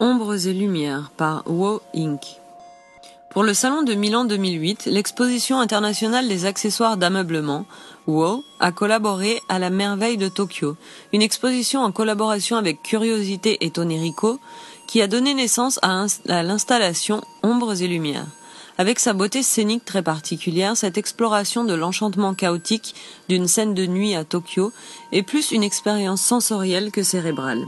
Ombres et lumières par Wo Inc. Pour le salon de Milan 2008, l'exposition internationale des accessoires d'ameublement, WO, a collaboré à la merveille de Tokyo, une exposition en collaboration avec Curiosité et Tonerico qui a donné naissance à, l'installation Ombres et lumières. Avec sa beauté scénique très particulière, cette exploration de l'enchantement chaotique d'une scène de nuit à Tokyo est plus une expérience sensorielle que cérébrale.